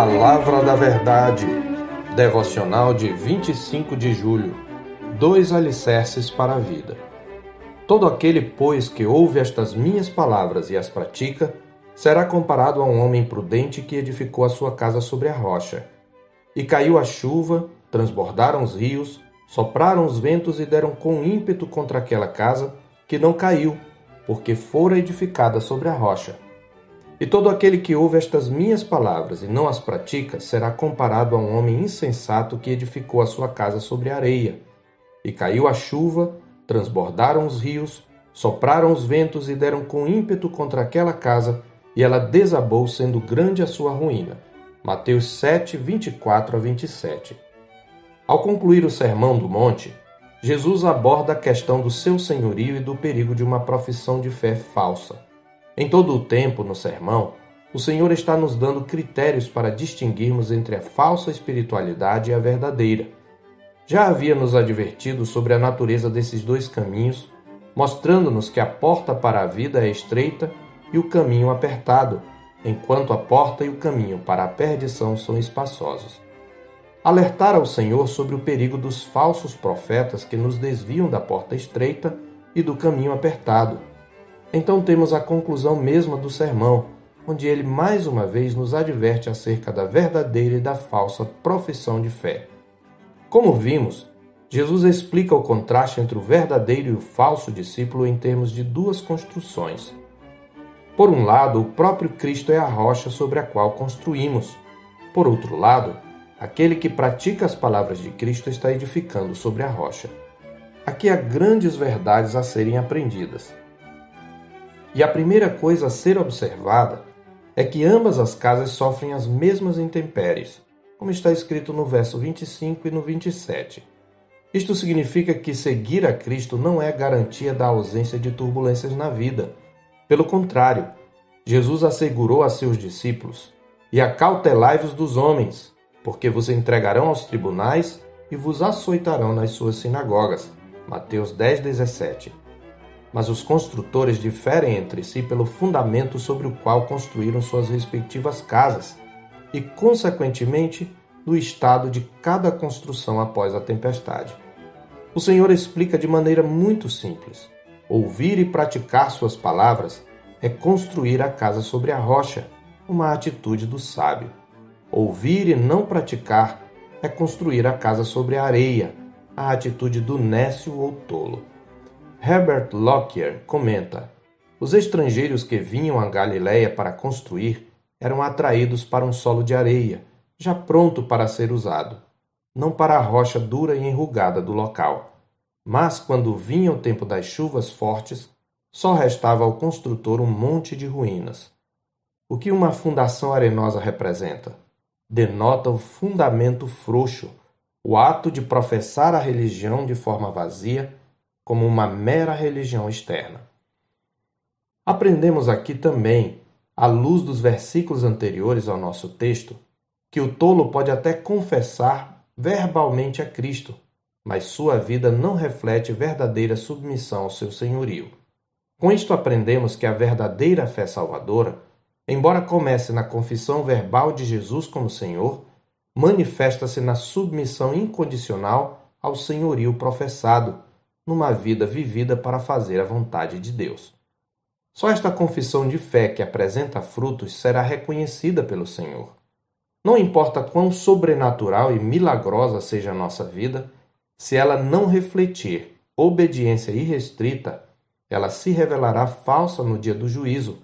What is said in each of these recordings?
Palavra da Verdade, devocional de 25 de julho. Dois alicerces para a vida. Todo aquele, pois, que ouve estas minhas palavras e as pratica, será comparado a um homem prudente que edificou a sua casa sobre a rocha. E caiu a chuva, transbordaram os rios, sopraram os ventos e deram com ímpeto contra aquela casa, que não caiu, porque fora edificada sobre a rocha. E todo aquele que ouve estas minhas palavras e não as pratica será comparado a um homem insensato que edificou a sua casa sobre areia. E caiu a chuva, transbordaram os rios, sopraram os ventos e deram com ímpeto contra aquela casa, e ela desabou, sendo grande a sua ruína. Mateus 7, 24 a 27. Ao concluir o Sermão do Monte, Jesus aborda a questão do seu senhorio e do perigo de uma profissão de fé falsa. Em todo o tempo, no sermão, o Senhor está nos dando critérios para distinguirmos entre a falsa espiritualidade e a verdadeira. Já havia nos advertido sobre a natureza desses dois caminhos, mostrando-nos que a porta para a vida é estreita e o caminho apertado, enquanto a porta e o caminho para a perdição são espaçosos. Alertar ao Senhor sobre o perigo dos falsos profetas que nos desviam da porta estreita e do caminho apertado então temos a conclusão mesma do sermão, onde ele mais uma vez nos adverte acerca da verdadeira e da falsa profissão de fé. Como vimos, Jesus explica o contraste entre o verdadeiro e o falso discípulo em termos de duas construções. Por um lado, o próprio Cristo é a rocha sobre a qual construímos. Por outro lado, aquele que pratica as palavras de Cristo está edificando sobre a rocha. Aqui há grandes verdades a serem aprendidas. E a primeira coisa a ser observada é que ambas as casas sofrem as mesmas intempéries, como está escrito no verso 25 e no 27. Isto significa que seguir a Cristo não é garantia da ausência de turbulências na vida. Pelo contrário, Jesus assegurou a seus discípulos: E acautelai-vos dos homens, porque vos entregarão aos tribunais e vos açoitarão nas suas sinagogas. Mateus 10, 17 mas os construtores diferem entre si pelo fundamento sobre o qual construíram suas respectivas casas e, consequentemente, do estado de cada construção após a tempestade. O Senhor explica de maneira muito simples: ouvir e praticar Suas palavras é construir a casa sobre a rocha, uma atitude do sábio. Ouvir e não praticar é construir a casa sobre a areia, a atitude do nécio ou tolo. Herbert Lockyer comenta: Os estrangeiros que vinham a Galiléia para construir eram atraídos para um solo de areia, já pronto para ser usado, não para a rocha dura e enrugada do local. Mas quando vinha o tempo das chuvas fortes, só restava ao construtor um monte de ruínas. O que uma fundação arenosa representa? Denota o fundamento frouxo, o ato de professar a religião de forma vazia como uma mera religião externa. Aprendemos aqui também, à luz dos versículos anteriores ao nosso texto, que o tolo pode até confessar verbalmente a Cristo, mas sua vida não reflete verdadeira submissão ao seu senhorio. Com isto aprendemos que a verdadeira fé salvadora, embora comece na confissão verbal de Jesus como Senhor, manifesta-se na submissão incondicional ao senhorio professado numa vida vivida para fazer a vontade de Deus. Só esta confissão de fé que apresenta frutos será reconhecida pelo Senhor. Não importa quão sobrenatural e milagrosa seja a nossa vida, se ela não refletir obediência irrestrita, ela se revelará falsa no dia do juízo,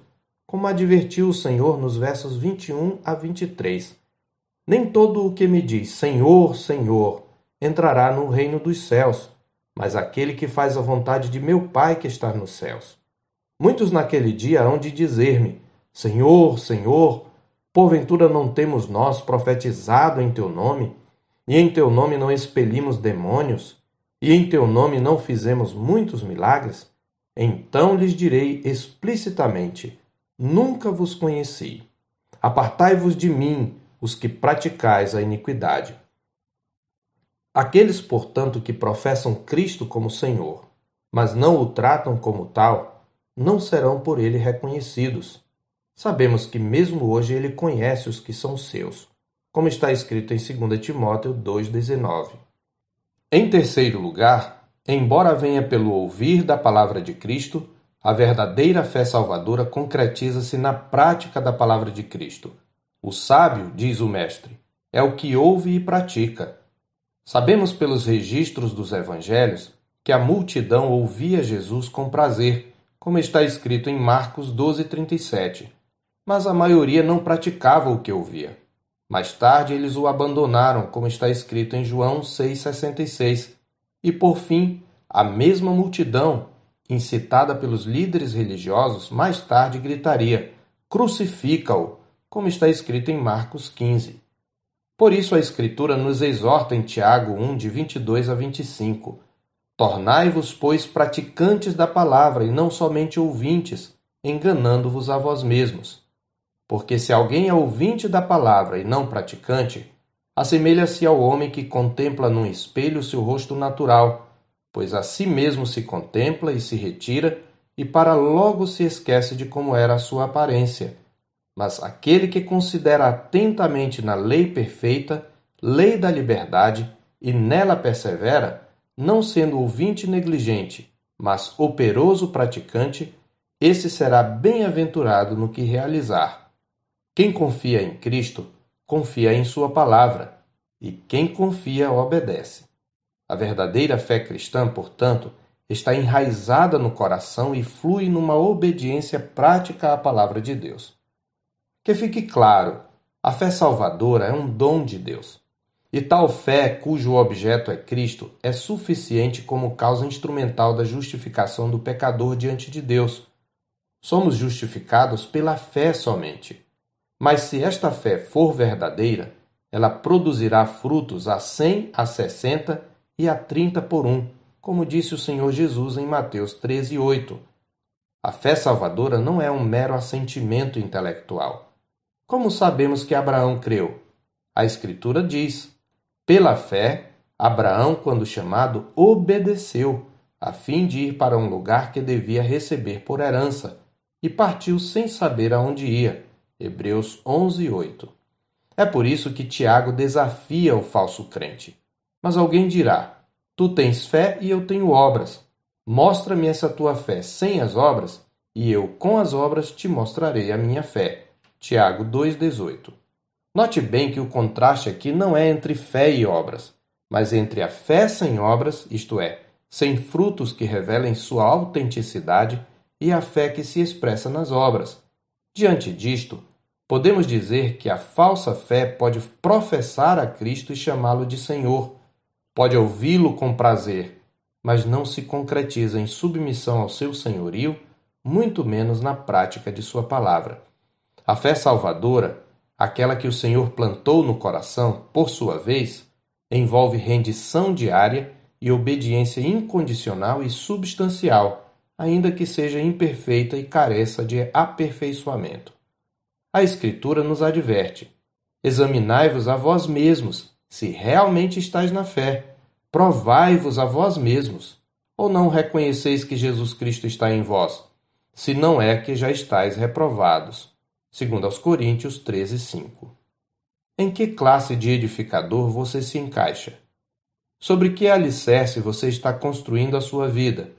como advertiu o Senhor nos versos 21 a 23. Nem todo o que me diz Senhor, Senhor entrará no reino dos céus, mas aquele que faz a vontade de meu Pai que está nos céus. Muitos naquele dia hão de dizer-me: Senhor, Senhor, porventura não temos nós profetizado em teu nome, e em teu nome não expelimos demônios, e em teu nome não fizemos muitos milagres? Então lhes direi explicitamente: Nunca vos conheci. Apartai-vos de mim, os que praticais a iniquidade. Aqueles, portanto, que professam Cristo como Senhor, mas não o tratam como tal, não serão por ele reconhecidos. Sabemos que mesmo hoje ele conhece os que são seus. como está escrito em 2 Timóteo 2,19. Em terceiro lugar, embora venha pelo ouvir da palavra de Cristo, a verdadeira fé salvadora concretiza-se na prática da palavra de Cristo. O sábio, diz o Mestre, é o que ouve e pratica. Sabemos pelos registros dos evangelhos que a multidão ouvia Jesus com prazer, como está escrito em Marcos 12:37. Mas a maioria não praticava o que ouvia. Mais tarde eles o abandonaram, como está escrito em João 6:66. E por fim, a mesma multidão, incitada pelos líderes religiosos, mais tarde gritaria: Crucifica-o, como está escrito em Marcos 15. Por isso a Escritura nos exorta em Tiago 1, de 22 a 25 Tornai-vos, pois, praticantes da palavra e não somente ouvintes, enganando-vos a vós mesmos. Porque se alguém é ouvinte da palavra e não praticante, assemelha-se ao homem que contempla num espelho seu rosto natural, pois a si mesmo se contempla e se retira, e para logo se esquece de como era a sua aparência. Mas aquele que considera atentamente na lei perfeita, lei da liberdade, e nela persevera, não sendo ouvinte negligente, mas operoso praticante, esse será bem-aventurado no que realizar. Quem confia em Cristo, confia em Sua palavra, e quem confia obedece. A verdadeira fé cristã, portanto, está enraizada no coração e flui numa obediência prática à palavra de Deus. Que fique claro, a fé salvadora é um dom de Deus. E tal fé, cujo objeto é Cristo, é suficiente como causa instrumental da justificação do pecador diante de Deus. Somos justificados pela fé somente. Mas se esta fé for verdadeira, ela produzirá frutos a cem, a sessenta e a trinta por um, como disse o Senhor Jesus em Mateus 13, 8. A fé salvadora não é um mero assentimento intelectual. Como sabemos que Abraão creu? A Escritura diz: pela fé, Abraão, quando chamado, obedeceu, a fim de ir para um lugar que devia receber por herança, e partiu sem saber aonde ia. Hebreus 11, 8. É por isso que Tiago desafia o falso crente. Mas alguém dirá: Tu tens fé e eu tenho obras. Mostra-me essa tua fé sem as obras, e eu com as obras te mostrarei a minha fé. Tiago 2,18 Note bem que o contraste aqui não é entre fé e obras, mas entre a fé sem obras, isto é, sem frutos que revelem sua autenticidade, e a fé que se expressa nas obras. Diante disto, podemos dizer que a falsa fé pode professar a Cristo e chamá-lo de Senhor, pode ouvi-lo com prazer, mas não se concretiza em submissão ao seu senhorio, muito menos na prática de sua palavra. A fé salvadora Aquela que o Senhor plantou no coração, por sua vez, envolve rendição diária e obediência incondicional e substancial, ainda que seja imperfeita e careça de aperfeiçoamento. A Escritura nos adverte: examinai-vos a vós mesmos, se realmente estáis na fé. Provai-vos a vós mesmos. Ou não reconheceis que Jesus Cristo está em vós? Se não é que já estáis reprovados segundo aos Coríntios 13, 5. Em que classe de edificador você se encaixa? Sobre que alicerce você está construindo a sua vida?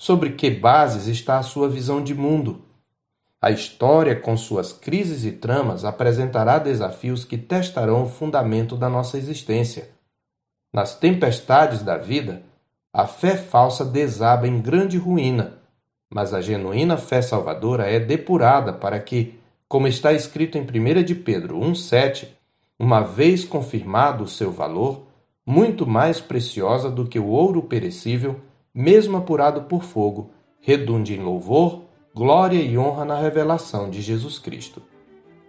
Sobre que bases está a sua visão de mundo? A história, com suas crises e tramas, apresentará desafios que testarão o fundamento da nossa existência. Nas tempestades da vida, a fé falsa desaba em grande ruína, mas a genuína fé salvadora é depurada para que, como está escrito em 1 de Pedro 1,7, uma vez confirmado o seu valor, muito mais preciosa do que o ouro perecível, mesmo apurado por fogo, redunde em louvor, glória e honra na revelação de Jesus Cristo.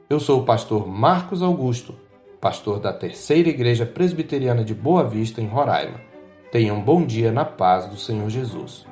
Eu sou o pastor Marcos Augusto, pastor da Terceira Igreja Presbiteriana de Boa Vista, em Roraima. Tenha um bom dia na paz do Senhor Jesus.